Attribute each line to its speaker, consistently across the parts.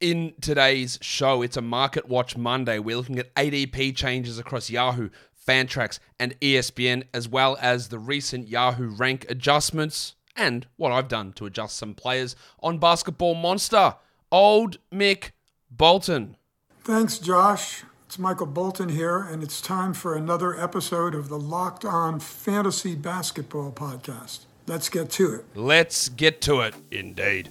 Speaker 1: In today's show, it's a Market Watch Monday. We're looking at ADP changes across Yahoo, Fantrax, and ESPN, as well as the recent Yahoo rank adjustments and what I've done to adjust some players on Basketball Monster. Old Mick Bolton.
Speaker 2: Thanks, Josh. It's Michael Bolton here, and it's time for another episode of the Locked On Fantasy Basketball Podcast. Let's get to it.
Speaker 1: Let's get to it, indeed.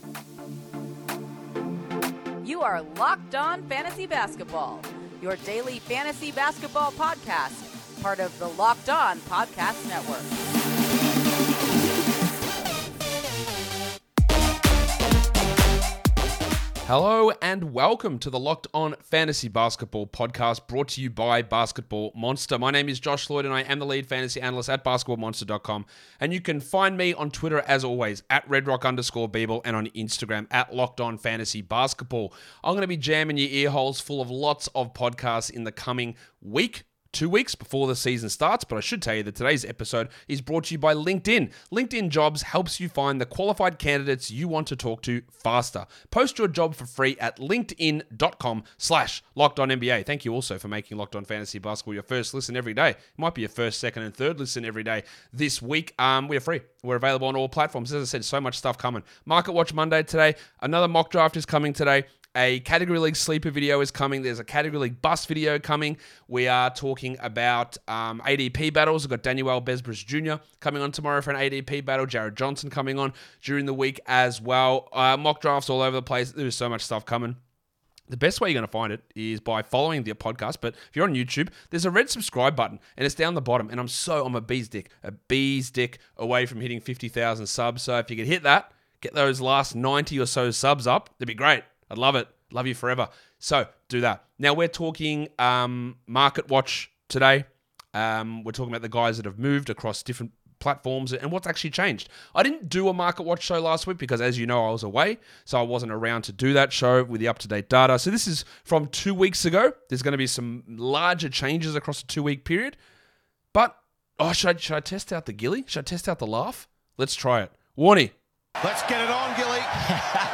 Speaker 3: You are Locked On Fantasy Basketball, your daily fantasy basketball podcast, part of the Locked On Podcast Network.
Speaker 1: Hello and welcome to the Locked On Fantasy Basketball podcast brought to you by Basketball Monster. My name is Josh Lloyd and I am the lead fantasy analyst at basketballmonster.com. And you can find me on Twitter as always at redrock underscore Beeble and on Instagram at Locked On Fantasy Basketball. I'm going to be jamming your ear holes full of lots of podcasts in the coming week two weeks before the season starts, but I should tell you that today's episode is brought to you by LinkedIn. LinkedIn Jobs helps you find the qualified candidates you want to talk to faster. Post your job for free at linkedin.com slash locked on NBA. Thank you also for making Locked On Fantasy Basketball your first listen every day. It might be your first, second, and third listen every day this week. Um, we're free. We're available on all platforms. As I said, so much stuff coming. Market Watch Monday today. Another mock draft is coming today. A category league sleeper video is coming. There's a category league bust video coming. We are talking about um, ADP battles. We've got Daniel Besbris Jr. coming on tomorrow for an ADP battle. Jared Johnson coming on during the week as well. Uh, mock drafts all over the place. There's so much stuff coming. The best way you're going to find it is by following the podcast. But if you're on YouTube, there's a red subscribe button and it's down the bottom. And I'm so, I'm a bee's dick, a bee's dick away from hitting 50,000 subs. So if you could hit that, get those last 90 or so subs up, that'd be great. I'd love it. Love you forever. So do that. Now we're talking um, Market Watch today. Um, we're talking about the guys that have moved across different platforms and what's actually changed. I didn't do a Market Watch show last week because, as you know, I was away, so I wasn't around to do that show with the up to date data. So this is from two weeks ago. There's going to be some larger changes across a two week period. But oh, should I, should I test out the gilly? Should I test out the laugh? Let's try it. Warnie.
Speaker 4: Let's get it on, Gilly.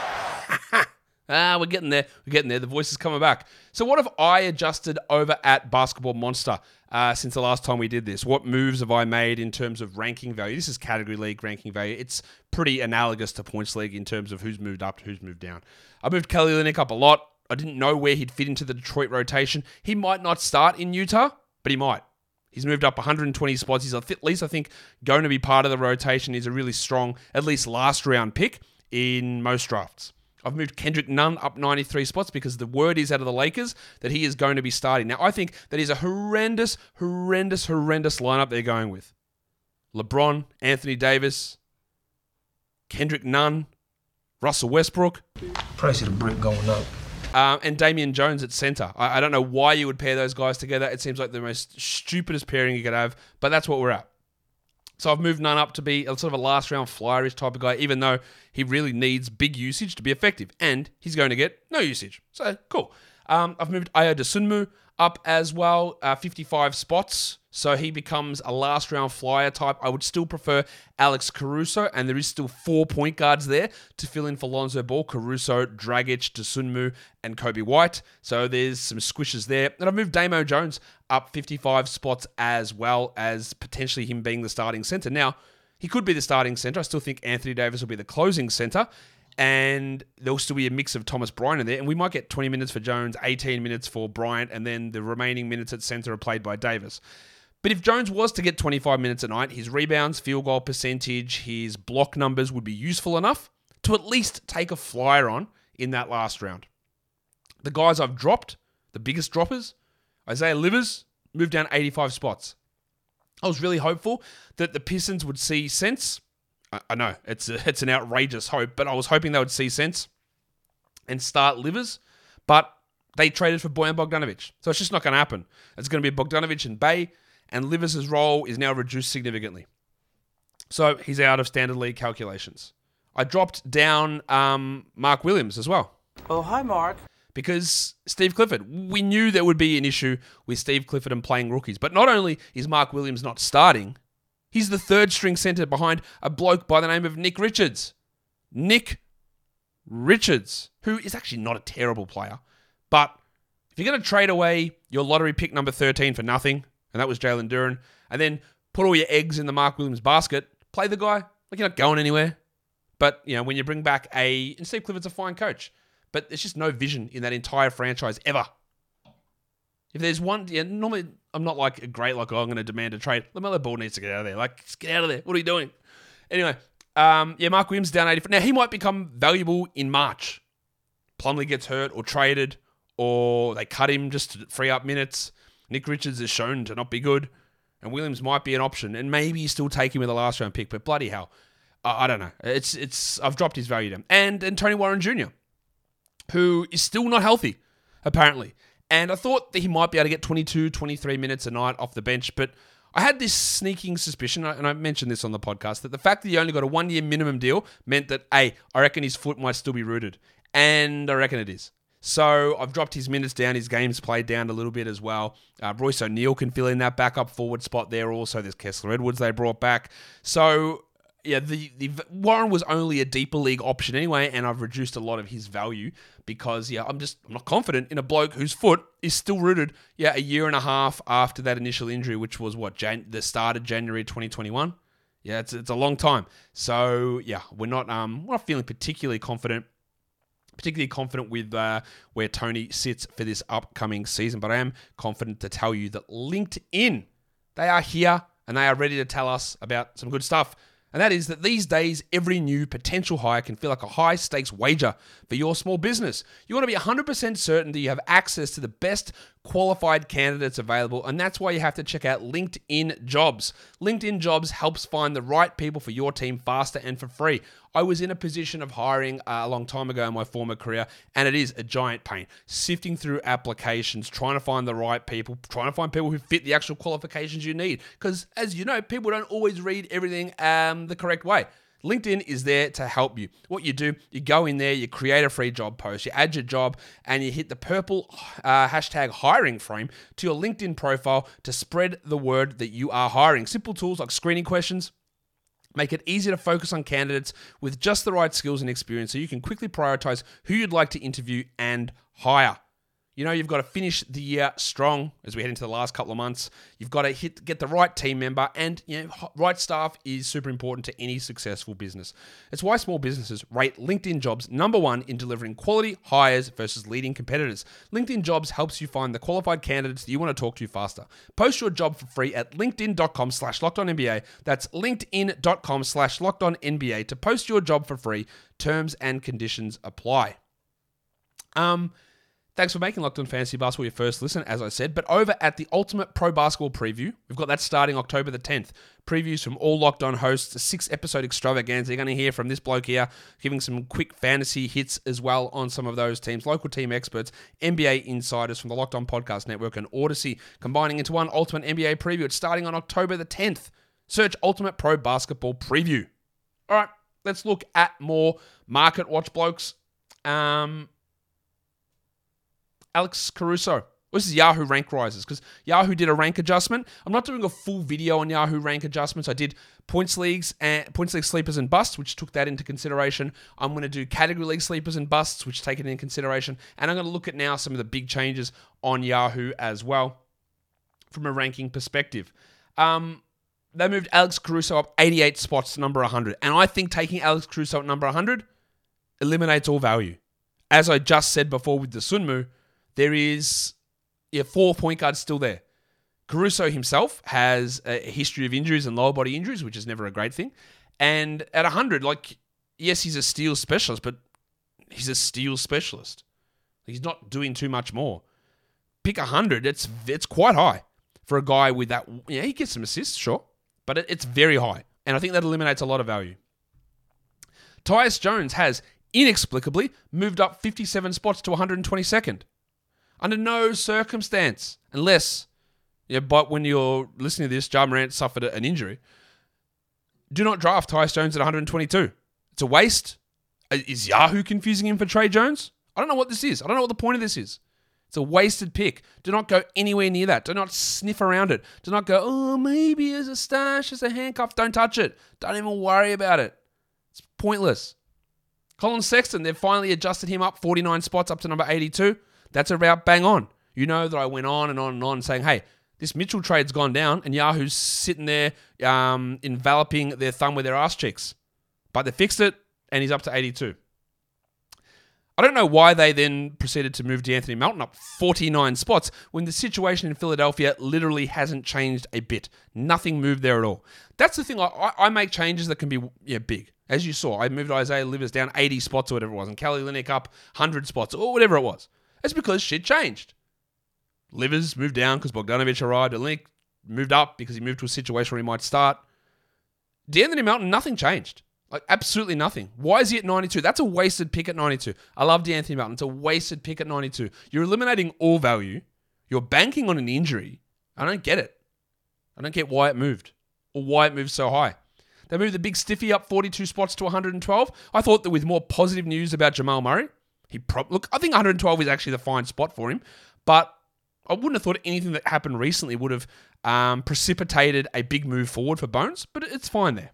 Speaker 1: Ah, we're getting there. We're getting there. The voice is coming back. So, what have I adjusted over at Basketball Monster uh, since the last time we did this? What moves have I made in terms of ranking value? This is category league ranking value. It's pretty analogous to points league in terms of who's moved up, who's moved down. I moved Kelly Olynyk up a lot. I didn't know where he'd fit into the Detroit rotation. He might not start in Utah, but he might. He's moved up 120 spots. He's at least, I think, going to be part of the rotation. He's a really strong, at least last round pick in most drafts. I've moved Kendrick Nunn up 93 spots because the word is out of the Lakers that he is going to be starting. Now, I think that is a horrendous, horrendous, horrendous lineup they're going with. LeBron, Anthony Davis, Kendrick Nunn, Russell Westbrook.
Speaker 5: Price of the brick going up.
Speaker 1: Um, and Damian Jones at center. I, I don't know why you would pair those guys together. It seems like the most stupidest pairing you could have, but that's what we're at. So I've moved Nunn up to be a sort of a last round flyerish type of guy, even though he really needs big usage to be effective, and he's going to get no usage. So cool. Um, I've moved Ayo Dosunmu up as well, uh, 55 spots. So he becomes a last round flyer type. I would still prefer Alex Caruso, and there is still four point guards there to fill in for Lonzo Ball, Caruso, Dragic, Dosunmu, and Coby White. So there's some squishes there. And I've moved Damo Jones up 55 spots as well as potentially him being the starting center. Now, he could be the starting center. I still think Anthony Davis will be the closing center and there'll still be a mix of Thomas Bryant in there, and we might get 20 minutes for Jones, 18 minutes for Bryant, and then the remaining minutes at center are played by Davis. But if Jones was to get 25 minutes a night, his rebounds, field goal percentage, his block numbers would be useful enough to at least take a flyer on in that last round. The guys I've dropped, the biggest droppers, Isaiah Livers moved down 85 spots. I was really hopeful that the Pistons would see sense I know it's a, it's an outrageous hope, but I was hoping they would see sense and start livers, but they traded for Boyan Bogdanovic, so it's just not going to happen. It's going to be Bogdanovic and Bay, and Livers' role is now reduced significantly. So he's out of standard league calculations. I dropped down um, Mark Williams as well.
Speaker 5: Oh, hi, Mark.
Speaker 1: Because Steve Clifford, we knew there would be an issue with Steve Clifford and playing rookies. But not only is Mark Williams not starting, He's the third string centre behind a bloke by the name of Nick Richards. Nick Richards, who is actually not a terrible player, but if you're going to trade away your lottery pick number 13 for nothing, and that was Jalen Duren, and then put all your eggs in the Mark Williams basket, play the guy. Like you're not going anywhere. But, you know, when you bring back a. And Steve Clifford's a fine coach, but there's just no vision in that entire franchise ever. If there's one, yeah, normally I'm not like a great, like, oh, I'm going to demand a trade. LaMelo Ball needs to get out of there. Like, get out of there. What are you doing? Anyway, um, yeah, Mark Williams down 80. Now, he might become valuable in March. Plumlee gets hurt or traded, or they cut him just to free up minutes. Nick Richards is shown to not be good, and Williams might be an option, and maybe you still take him with a last round pick, but bloody hell. I, I don't know. It's it's I've dropped his value down. And and Tony Warren Jr., who is still not healthy, apparently. And I thought that he might be able to get 22, 23 minutes a night off the bench, but I had this sneaking suspicion, and I mentioned this on the podcast, that the fact that he only got a one year minimum deal meant that, A, I reckon his foot might still be rooted. And I reckon it is. So I've dropped his minutes down, his games played down a little bit as well. Uh, Royce O'Neal can fill in that backup forward spot there also. There's Kessler Edwards they brought back. So yeah, the, the Warren was only a deeper league option anyway, and I've reduced a lot of his value because yeah, I'm just I'm not confident in a bloke whose foot is still rooted. Yeah, a year and a half after that initial injury, which was what Jan- the start of January 2021. Yeah, it's it's a long time. So yeah, we're not um we're not feeling particularly confident. Particularly confident with uh, where Tony sits for this upcoming season, but I am confident to tell you that LinkedIn, they are here and they are ready to tell us about some good stuff and that is that these days, every new potential hire can feel like a high stakes wager for your small business. You want to be 100% certain that you have access to the best qualified candidates available, and that's why you have to check out LinkedIn Jobs. LinkedIn Jobs helps find the right people for your team faster and for free. I was in a position of hiring uh, a long time ago in my former career, and it is a giant pain. Sifting through applications, trying to find the right people, trying to find people who fit the actual qualifications you need. Because, as you know, people don't always read everything um, the correct way. LinkedIn is there to help you. What you do, you go in there, you create a free job post, you add your job, and you hit the purple uh, hashtag hiring frame to your LinkedIn profile to spread the word that you are hiring. Simple tools like screening questions Make it easy to focus on candidates with just the right skills and experience so you can quickly prioritize who you'd like to interview and hire. You know, you've got to finish the year strong as we head into the last couple of months. You've got to hit get the right team member, and you know, right staff is super important to any successful business. It's why small businesses rate LinkedIn Jobs number one in delivering quality hires versus leading competitors. LinkedIn Jobs helps you find the qualified candidates that you want to talk to faster. Post your job for free at linkedin.com slash NBA. That's linkedin.com slash NBA to post your job for free. Terms and conditions apply. Um, Thanks for making Locked On Fantasy Basketball your first listen, as I said. But over at the Ultimate Pro Basketball Preview, we've got that starting October the 10th. Previews from all Locked On hosts, a six episode extravaganza. You're going to hear from this bloke here, giving some quick fantasy hits as well on some of those teams. Local team experts, NBA insiders from the Locked On Podcast Network and Odyssey, combining into one Ultimate NBA Preview. It's starting on October the 10th. Search Ultimate Pro Basketball Preview. All right, let's look at more market watch blokes. Um, Alex Caruso. This is Yahoo rank rises because Yahoo did a rank adjustment. I'm not doing a full video on Yahoo rank adjustments. I did points leagues and points league sleepers and busts, which took that into consideration. I'm going to do category league sleepers and busts, which take it into consideration. And I'm going to look at now some of the big changes on Yahoo as well from a ranking perspective. Um, they moved Alex Caruso up 88 spots to number 100. And I think taking Alex Caruso at number 100 eliminates all value. As I just said before with Dosunmu, there is yeah, four point guards still there. Caruso himself has a history of injuries and lower body injuries, which is never a great thing. And at 100, like, yes, he's a steal specialist, but he's a steal specialist. He's not doing too much more. Pick 100, it's it's quite high for a guy with that. Yeah, he gets some assists, sure, but it, it's very high. And I think that eliminates a lot of value. Tyus Jones has inexplicably moved up 57 spots to 122nd. Under no circumstance, unless, yeah, but when you're listening to this, Ja Morant suffered an injury. Do not draft Tyus Jones at 122. It's a waste. Uh, is Yahoo confusing him for Tre Jones? I don't know what this is. I don't know what the point of this is. It's a wasted pick. Do not go anywhere near that. Do not sniff around it. Do not go, oh, maybe as a stash, as a handcuff. Don't touch it. Don't even worry about it. It's pointless. Collin Sexton, they've finally adjusted him up 49 spots up to number 82. That's about bang on. You know that I went on and on and on saying, hey, this Mitchell trade's gone down and Yahoo's sitting there um, enveloping their thumb with their ass cheeks. But they fixed it and he's up to 82. I don't know why they then proceeded to move D'Anthony Melton up 49 spots when the situation in Philadelphia literally hasn't changed a bit. Nothing moved there at all. That's the thing. I, I make changes that can be yeah, big. As you saw, I moved Isaiah Livers down 80 spots or whatever it was, and Kelly Olynyk up 100 spots or whatever it was. It's because shit changed. Livers moved down because Bogdanovich arrived. Olynyk moved up because he moved to a situation where he might start. D'Anthony Melton, nothing changed. Like absolutely nothing. Why is he at 92? That's a wasted pick at 92. I love D'Anthony Melton. It's a wasted pick at 92. You're eliminating all value. You're banking on an injury. I don't get it. I don't get why it moved or why it moved so high. They moved the big stiffy up 42 spots to 112. I thought that with more positive news about Jamal Murray, he probably look. I think 112 is actually the fine spot for him, but I wouldn't have thought anything that happened recently would have um, precipitated a big move forward for Bones. But it's fine there.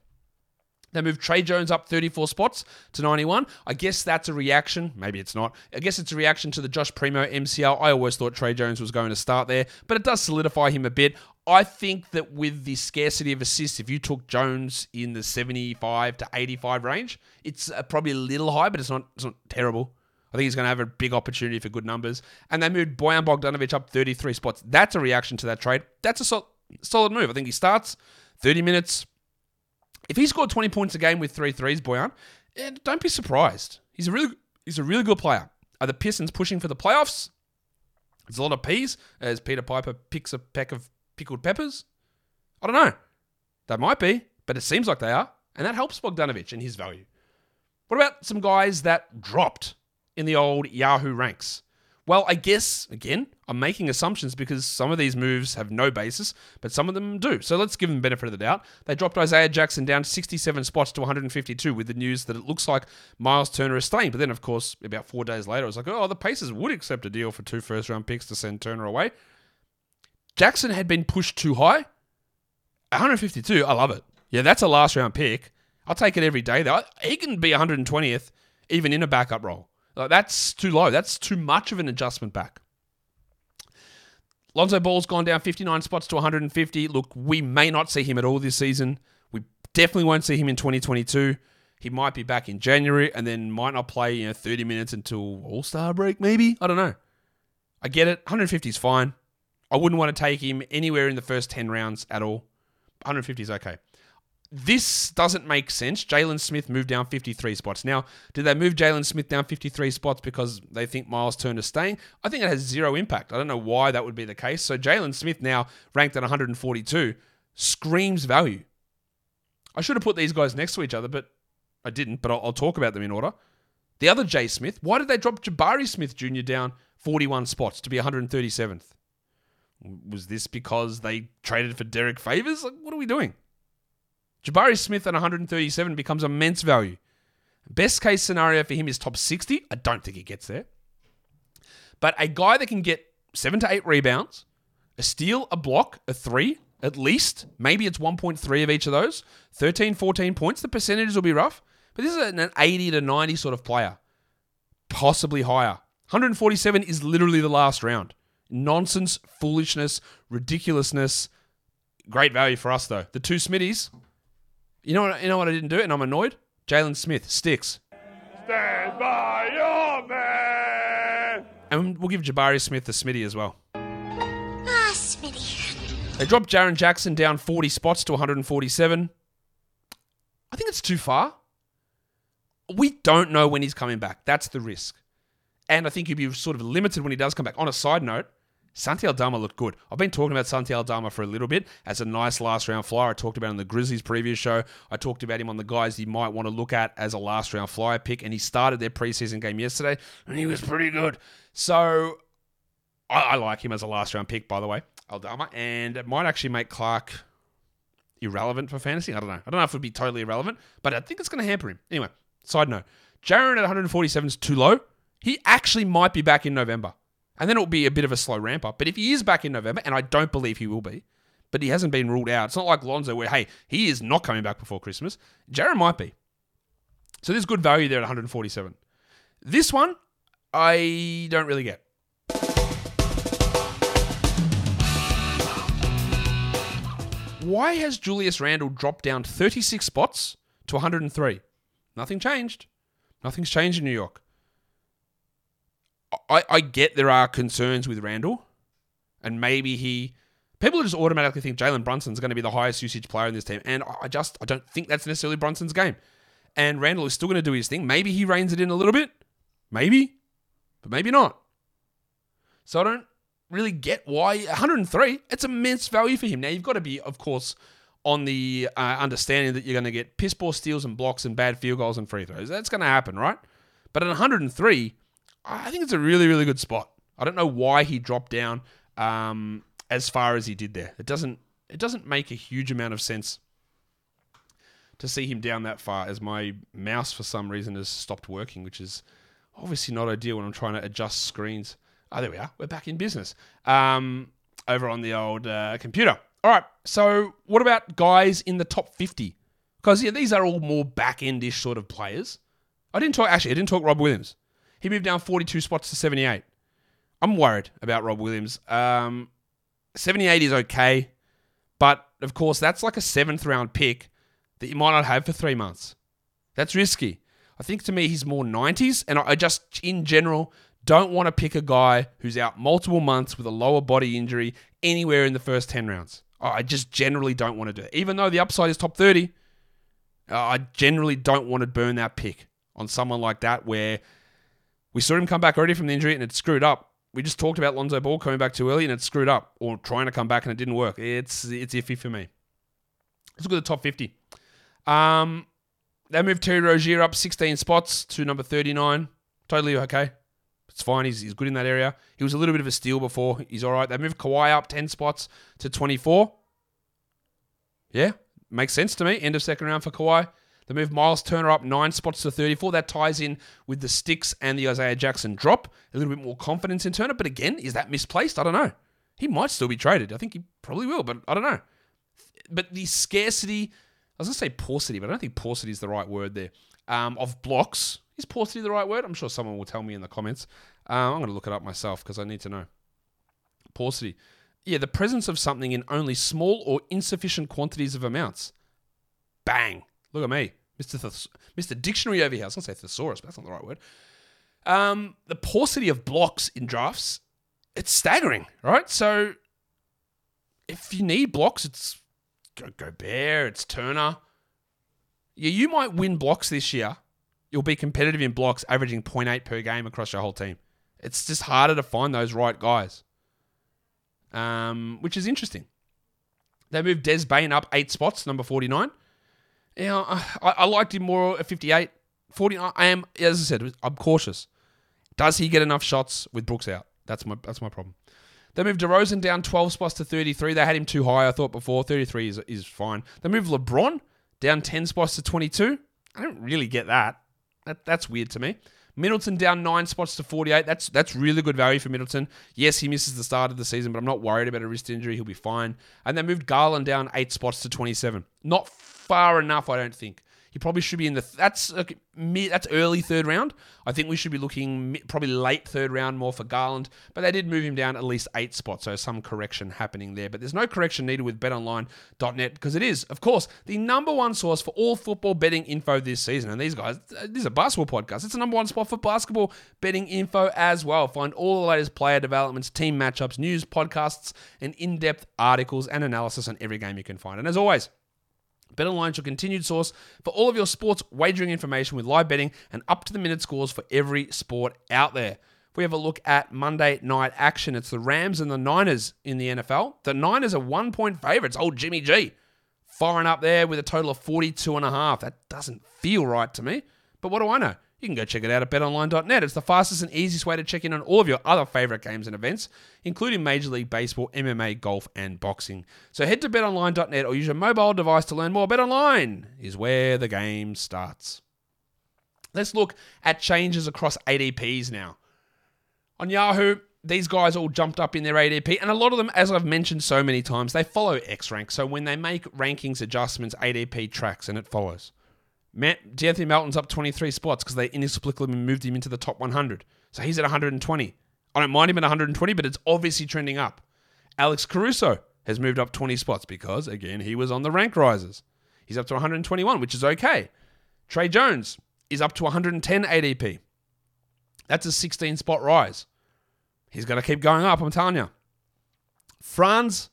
Speaker 1: They moved Tre Jones up 34 spots to 91. I guess that's a reaction. Maybe it's not. I guess it's a reaction to the Josh Primo MCL. I always thought Tre Jones was going to start there, but it does solidify him a bit. I think that with the scarcity of assists, if you took Jones in the 75 to 85 range, it's uh, probably a little high, but it's not, it's not terrible. I think he's going to have a big opportunity for good numbers. And they moved Boyan Bogdanovic up 33 spots. That's a reaction to that trade. That's a sol- solid move. I think he starts 30 minutes, if he scored 20 points a game with three threes, Boyan, eh, don't be surprised. He's a really he's a really good player. Are the Pistons pushing for the playoffs? There's a lot of peas as Peter Piper picks a peck of pickled peppers. I don't know. They might be, but it seems like they are, and that helps Bogdanovic and his value. What about some guys that dropped in the old Yahoo ranks? Well, I guess, again, I'm making assumptions because some of these moves have no basis, but some of them do. So let's give them benefit of the doubt. They dropped Isaiah Jackson down 67 spots to 152 with the news that it looks like Miles Turner is staying. But then, of course, about four days later, it was like, oh, the Pacers would accept a deal for two first round picks to send Turner away. Jackson had been pushed too high. 152, I love it. Yeah, that's a last round pick. I'll take it every day, though. He can be 120th even in a backup role. That's too low. That's too much of an adjustment back. Lonzo Ball's gone down 59 spots to 150. Look, we may not see him at all this season. We definitely won't see him in 2022. He might be back in January and then might not play, you know, 30 minutes until All Star break, maybe. I don't know. I get it. 150 is fine. I wouldn't want to take him anywhere in the first 10 rounds at all. 150 is okay this doesn't make sense. Jalen Smith moved down 53 spots. Now, did they move Jalen Smith down 53 spots because they think Miles Turner's staying? I think it has zero impact. I don't know why that would be the case. So Jalen Smith now ranked at 142 screams value. I should have put these guys next to each other, but I didn't. But I'll, I'll talk about them in order. The other Jay Smith, why did they drop Jabari Smith Jr. down 41 spots to be 137th? Was this because they traded for Derrick Favors? Like, what are we doing? Jabari Smith at 137 becomes immense value. Best case scenario for him is top 60. I don't think he gets there. But a guy that can get seven to eight rebounds, a steal, a block, a three, at least, maybe it's 1.3 of each of those, 13, 14 points. The percentages will be rough, but this is an 80 to 90 sort of player, possibly higher. 147 is literally the last round. Nonsense, foolishness, ridiculousness. Great value for us, though. The two Smitties, you know what? You know what I didn't do, it, and I'm annoyed. Jalen Smith sticks. Stand by your man. And we'll give Jabari Smith the Smitty as well. Ah, Smitty. They dropped Jaren Jackson down 40 spots to 147. I think it's too far. We don't know when he's coming back. That's the risk. And I think you'd be sort of limited when he does come back. On a side note, Santi Aldama looked good. I've been talking about Santi Aldama for a little bit as a nice last round flyer. I talked about him in the Grizzlies previous show. I talked about him on the guys you might want to look at as a last round flyer pick, and he started their preseason game yesterday, and he was pretty good. So I, I like him as a last round pick, by the way, Aldama, and it might actually make Clark irrelevant for fantasy. I don't know. I don't know if it would be totally irrelevant, but I think it's going to hamper him. Anyway, side note Jaren at 147 is too low. He actually might be back in November and then it'll be a bit of a slow ramp up. But if he is back in November, and I don't believe he will be, but he hasn't been ruled out. It's not like Lonzo where, hey, he is not coming back before Christmas. Jaren might be. So there's good value there at 147. This one, I don't really get. Why has Julius Randle dropped down 36 spots to 103? Nothing changed. Nothing's changed in New York. I, I get there are concerns with Randle, and maybe he. People just automatically think Jalen Brunson's going to be the highest usage player in this team, and I just I don't think that's necessarily Brunson's game. And Randle is still going to do his thing. Maybe he reins it in a little bit, maybe, but maybe not. So I don't really get why 103. It's immense value for him. Now you've got to be, of course, on the uh, understanding that you're going to get piss poor steals and blocks and bad field goals and free throws. That's going to happen, right? But at 103, I think it's a really, really good spot. I don't know why he dropped down um, as far as he did there. It doesn't. It doesn't make a huge amount of sense to see him down that far. As my mouse, for some reason, has stopped working, which is obviously not ideal when I'm trying to adjust screens. Oh, there we are. We're back in business. Um, over on the old uh, computer. All right. So, what about guys in the top 50? Because yeah, these are all more back endish sort of players. I didn't talk. Actually, I didn't talk Rob Williams. He moved down 42 spots to 78. I'm worried about Rob Williams. Um, 78 is okay, but of course that's like a seventh round pick that you might not have for three months. That's risky. I think to me he's more 90s, and I just in general don't want to pick a guy who's out multiple months with a lower body injury anywhere in the first 10 rounds. I just generally don't want to do it. Even though the upside is top 30, I generally don't want to burn that pick on someone like that where we saw him come back already from the injury and it screwed up. We just talked about Lonzo Ball coming back too early and it screwed up, or trying to come back and it didn't work. It's it's iffy for me. Let's look at the top 50. Um, they moved Terry Rozier up 16 spots to number 39. Totally okay. It's fine. He's, he's good in that area. He was a little bit of a steal before. He's all right. They moved Kawhi up 10 spots to 24. Yeah, makes sense to me. End of second round for Kawhi. They move Miles Turner up nine spots to 34. That ties in with the Sticks and the Isaiah Jackson drop. A little bit more confidence in Turner. But again, is that misplaced? I don't know. He might still be traded. I think he probably will, but I don't know. But the scarcity, I was going to say paucity, but I don't think paucity is the right word there, um, of blocks. Is paucity the right word? I'm sure someone will tell me in the comments. Um, I'm going to look it up myself because I need to know. Paucity. Yeah, the presence of something in only small or insufficient quantities of amounts. Bang. Look at me. Mr. Thes- Mr. Dictionary over here. I was going to say thesaurus, but that's not the right word. Um, the paucity of blocks in drafts, it's staggering, right? So if you need blocks, it's go Gobert, it's Turner. Yeah, you might win blocks this year. You'll be competitive in blocks, averaging 0.8 per game across your whole team. It's just harder to find those right guys, um, which is interesting. They moved Des Bane up eight spots, number 49. You know, uh, I, I liked him more at 58. 40, I am, as I said, I'm cautious. Does he get enough shots with Brooks out? That's my that's my problem. They moved DeRozan down 12 spots to 33. They had him too high, I thought before. 33 is, is fine. They moved LeBron down 10 spots to 22. I don't really get that. that that's weird to me. Middleton down nine spots to 48. That's that's really good value for Middleton. Yes, he misses the start of the season, but I'm not worried about a wrist injury. He'll be fine. And they moved Garland down eight spots to 27. Not far enough, I don't think. He probably should be in the that's that's early third round. I think we should be looking probably late third round more for Garland, but they did move him down at least eight spots, so some correction happening there. But there's no correction needed with BetOnline.net because it is, of course, the number one source for all football betting info this season. And these guys, uh, this is a basketball podcast. It's the number one spot for basketball betting info as well. Find all the latest player developments, team matchups, news, podcasts, and in-depth articles and analysis on every game you can find. And as always. BetOnline is your continued source for all of your sports wagering information with live betting and up to the minute scores for every sport out there. If we have a look at Monday night action, it's the Rams and the Niners in the NFL. The Niners are one point favorites. Old Jimmy G firing up there with a total of 42 and a half. That doesn't feel right to me. But what do I know? You can go check it out at betonline.net. It's the fastest and easiest way to check in on all of your other favorite games and events, including Major League Baseball, MMA, golf, and boxing. So head to betonline.net or use your mobile device to learn more. BetOnline is where the game starts. Let's look at changes across ADPs now. On Yahoo, these guys all jumped up in their ADP, and a lot of them, as I've mentioned so many times, they follow X rank. So when they make rankings adjustments, ADP tracks and it follows. Matt, D'Anthony Melton's up 23 spots because they inexplicably moved him into the top 100. So he's at 120. I don't mind him at 120, but it's obviously trending up. Alex Caruso has moved up 20 spots because, again, he was on the rank rises. He's up to 121, which is okay. Tre Jones is up to 110 ADP. That's a 16 spot rise. He's going to keep going up, I'm telling you. Franz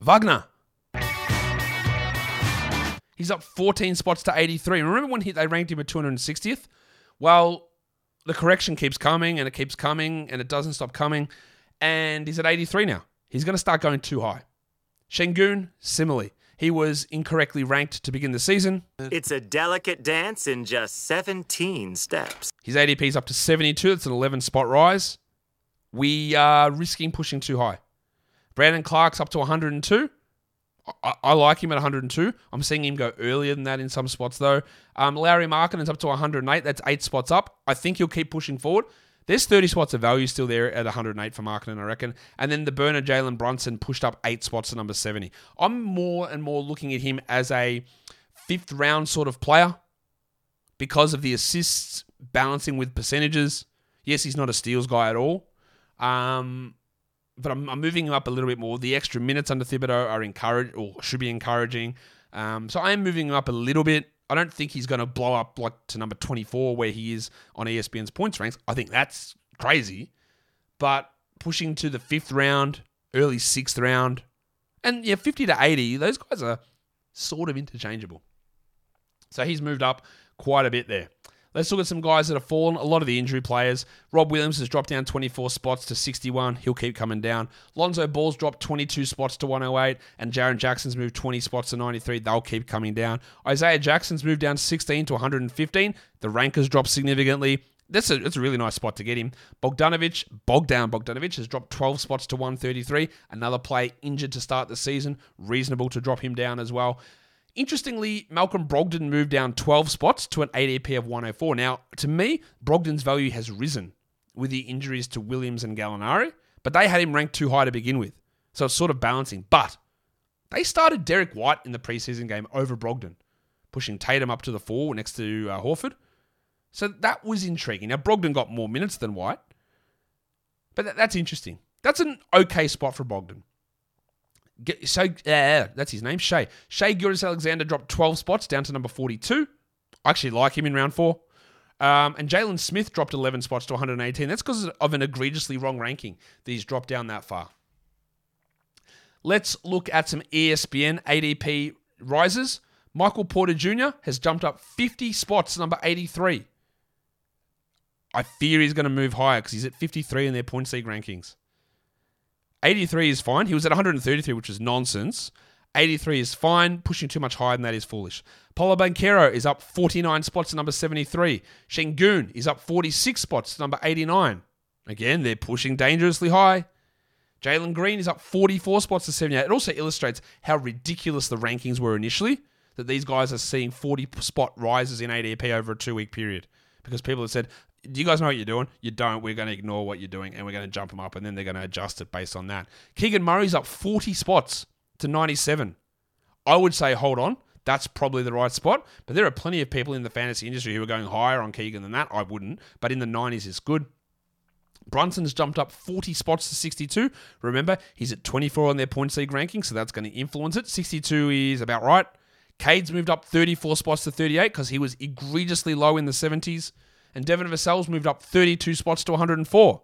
Speaker 1: Wagner. He's up 14 spots to 83. Remember when he, they ranked him at 260th? Well, the correction keeps coming and it keeps coming and it doesn't stop coming. And he's at 83 now. He's going to start going too high. Sengun, similarly. He was incorrectly ranked to begin the season.
Speaker 6: It's a delicate dance in just 17 steps.
Speaker 1: His ADP is up to 72. That's an 11 spot rise. We are risking pushing too high. Brandon Clark's up to 102. I, I like him at 102. I'm seeing him go earlier than that in some spots, though. Um, Lauri Markkanen's up to 108. That's eight spots up. I think he'll keep pushing forward. There's 30 spots of value still there at 108 for Markkanen, I reckon. And then the burner Jalen Brunson pushed up eight spots to number 70. I'm more and more looking at him as a fifth round sort of player because of the assists balancing with percentages. Yes, he's not a steals guy at all. Um, but I'm, I'm, moving him up a little bit more. The extra minutes under Thibodeau are encouraged or should be encouraging. Um, so I am moving him up a little bit. I don't think he's going to blow up like to number 24 where he is on ESPN's points ranks. I think that's crazy. But pushing to the fifth round, early sixth round, and yeah, 50 to 80, those guys are sort of interchangeable. So he's moved up quite a bit there. Let's look at some guys that have fallen. A lot of the injury players. Rob Williams has dropped down 24 spots to 61. He'll keep coming down. Lonzo Ball's dropped 22 spots to 108, and Jaren Jackson's moved 20 spots to 93. They'll keep coming down. Isaiah Jackson's moved down 16 to 115. The rank has dropped significantly. That's a, that's a really nice spot to get him. Bogdanovich, Bogdan Bogdanovich has dropped 12 spots to 133. Another play injured to start the season. Reasonable to drop him down as well. Interestingly, Malcolm Brogdon moved down 12 spots to an ADP of 104. Now, to me, Brogdon's value has risen with the injuries to Williams and Gallinari, but they had him ranked too high to begin with. So it's sort of balancing. But they started Derrick White in the preseason game over Brogdon, pushing Tatum up to the four next to uh, Horford. So that was intriguing. Now, Brogdon got more minutes than White, but that, that's interesting. That's an okay spot for Brogdon. So yeah, that's his name, Shai. Shai Gilgeous-Alexander dropped 12 spots down to number 42. I actually like him in round four. Um, and Jalen Smith dropped 11 spots to 118. That's because of an egregiously wrong ranking that he's dropped down that far. Let's look at some ESPN ADP rises. Michael Porter Jr. has jumped up 50 spots to number 83. I fear he's going to move higher because he's at 53 in their points league rankings. 83 is fine. He was at 133, which is nonsense. 83 is fine. Pushing too much higher than that is foolish. Paolo Banchero is up 49 spots to number 73. Sengun is up 46 spots to number 89. Again, they're pushing dangerously high. Jalen Green is up 44 spots to 78. It also illustrates how ridiculous the rankings were initially, that these guys are seeing 40 spot rises in ADP over a two week period. Because people have said, do you guys know what you're doing? You don't. We're going to ignore what you're doing and we're going to jump them up and then they're going to adjust it based on that. Keegan Murray's up 40 spots to 97. I would say hold on. That's probably the right spot. But there are plenty of people in the fantasy industry who are going higher on Keegan than that. I wouldn't. But in the 90s is good. Brunson's jumped up 40 spots to 62. Remember, he's at 24 on their points league ranking, so that's going to influence it. 62 is about right. Cade's moved up 34 spots to 38 because he was egregiously low in the 70s and Devin Vassell's moved up 32 spots to 104.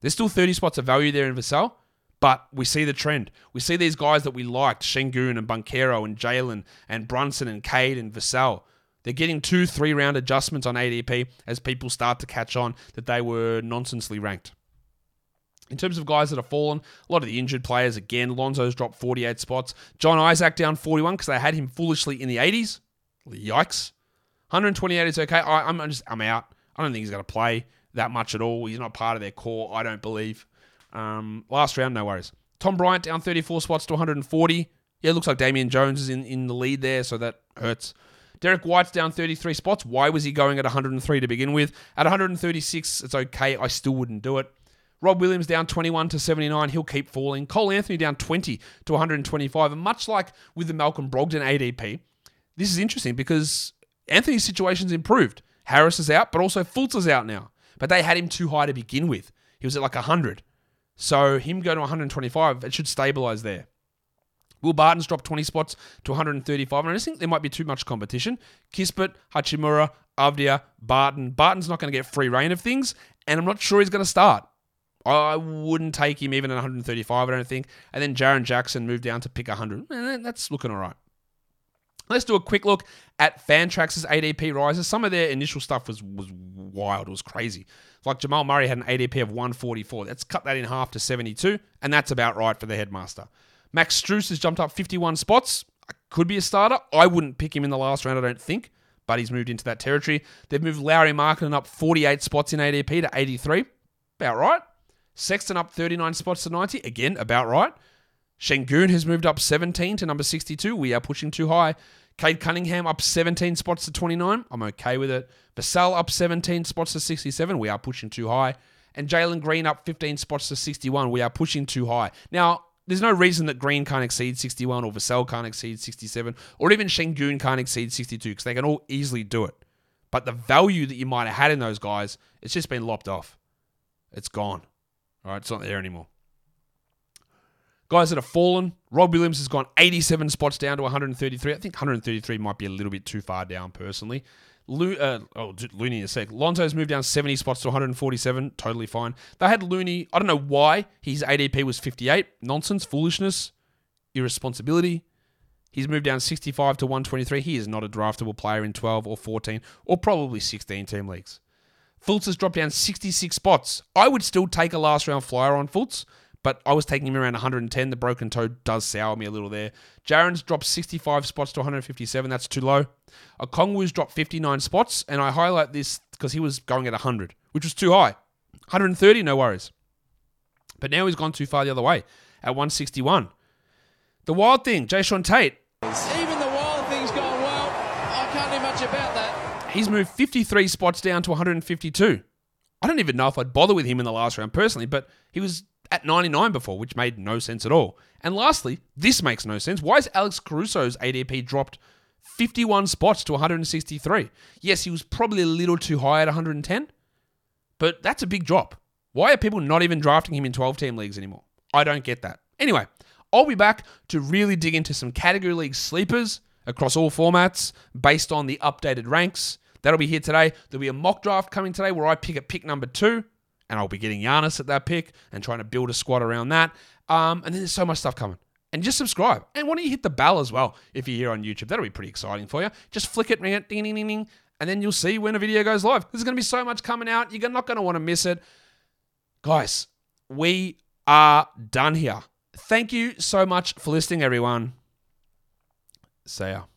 Speaker 1: There's still 30 spots of value there in Vassell, but we see the trend. We see these guys that we liked, Sengun and Banchero and Jalen and Brunson and Cade and Vassell. They're getting two, three round adjustments on ADP as people start to catch on that they were nonsensely ranked. In terms of guys that have fallen, a lot of the injured players, again, Lonzo's dropped 48 spots. John Isaac down 41 because they had him foolishly in the 80s. Yikes. 128 is okay. I, am just, I'm out. I don't think he's going to play that much at all. He's not part of their core, I don't believe. Um, last round, no worries. Tom Bryant down 34 spots to 140. Yeah, it looks like Damian Jones is in, in the lead there, so that hurts. Derrick White's down 33 spots. Why was he going at 103 to begin with? At 136, it's okay. I still wouldn't do it. Rob Williams down 21 to 79. He'll keep falling. Cole Anthony down 20 to 125. And much like with the Malcolm Brogdon ADP, this is interesting because Anthony's situation's improved. Harris is out, but also Fultz is out now. But they had him too high to begin with. He was at like 100. So him going to 125, it should stabilize there. Will Barton's dropped 20 spots to 135, and I just think there might be too much competition. Kispert, Hachimura, Avdija, Barton. Barton's not going to get free reign of things, and I'm not sure he's going to start. I wouldn't take him even at 135, I don't think. And then Jaren Jackson moved down to pick 100. Eh, that's looking all right. Let's do a quick look at Fantrax's ADP rises. Some of their initial stuff was was wild. It was crazy. Like Jamal Murray had an ADP of 144. Let's cut that in half to 72, and that's about right for the headmaster. Max Strus has jumped up 51 spots. Could be a starter. I wouldn't pick him in the last round, I don't think, but he's moved into that territory. They've moved Lauri Markkanen up 48 spots in ADP to 83. About right. Sexton up 39 spots to 90. Again, about right. Sengun has moved up 17 to number 62. We are pushing too high. Cade Cunningham up 17 spots to 29. I'm okay with it. Vassell up 17 spots to 67. We are pushing too high. And Jalen Green up 15 spots to 61. We are pushing too high. Now, there's no reason that Green can't exceed 61 or Vassell can't exceed 67 or even Sengun can't exceed 62 because they can all easily do it. But the value that you might have had in those guys, it's just been lopped off. It's gone. All right, it's not there anymore. Guys that have fallen, Rob Williams has gone 87 spots down to 133. I think 133 might be a little bit too far down personally. Lu- uh, oh, Looney in a sec. Lonzo's moved down 70 spots to 147. Totally fine. They had Looney. I don't know why his ADP was 58. Nonsense, foolishness, irresponsibility. He's moved down 65 to 123. He is not a draftable player in 12 or 14 or probably 16 team leagues. Fultz has dropped down 66 spots. I would still take a last round flyer on Fultz, but I was taking him around 110. The broken toe does sour me a little there. Jaren's dropped 65 spots to 157. That's too low. Okongwu's dropped 59 spots, and I highlight this because he was going at 100, which was too high. 130, no worries. But now he's gone too far the other way at 161. The wild thing, Jae'Sean Tate.
Speaker 7: Even the wild thing's gone well. I can't do much about that.
Speaker 1: He's moved 53 spots down to 152. I don't even know if I'd bother with him in the last round personally, but he was at 99 before, which made no sense at all. And lastly, this makes no sense. Why is Alex Caruso's ADP dropped 51 spots to 163? Yes, he was probably a little too high at 110, but that's a big drop. Why are people not even drafting him in 12 team leagues anymore? I don't get that. Anyway, I'll be back to really dig into some category league sleepers across all formats based on the updated ranks. That'll be here today. There'll be a mock draft coming today where I pick at pick number two and I'll be getting Giannis at that pick and trying to build a squad around that. Um, and then there's so much stuff coming. And just subscribe. And why don't you hit the bell as well if you're here on YouTube? That'll be pretty exciting for you. Just flick it, ring it, ding, ding, ding, ding, and then you'll see when a video goes live. There's going to be so much coming out. You're not going to want to miss it. Guys, we are done here. Thank you so much for listening, everyone. See ya.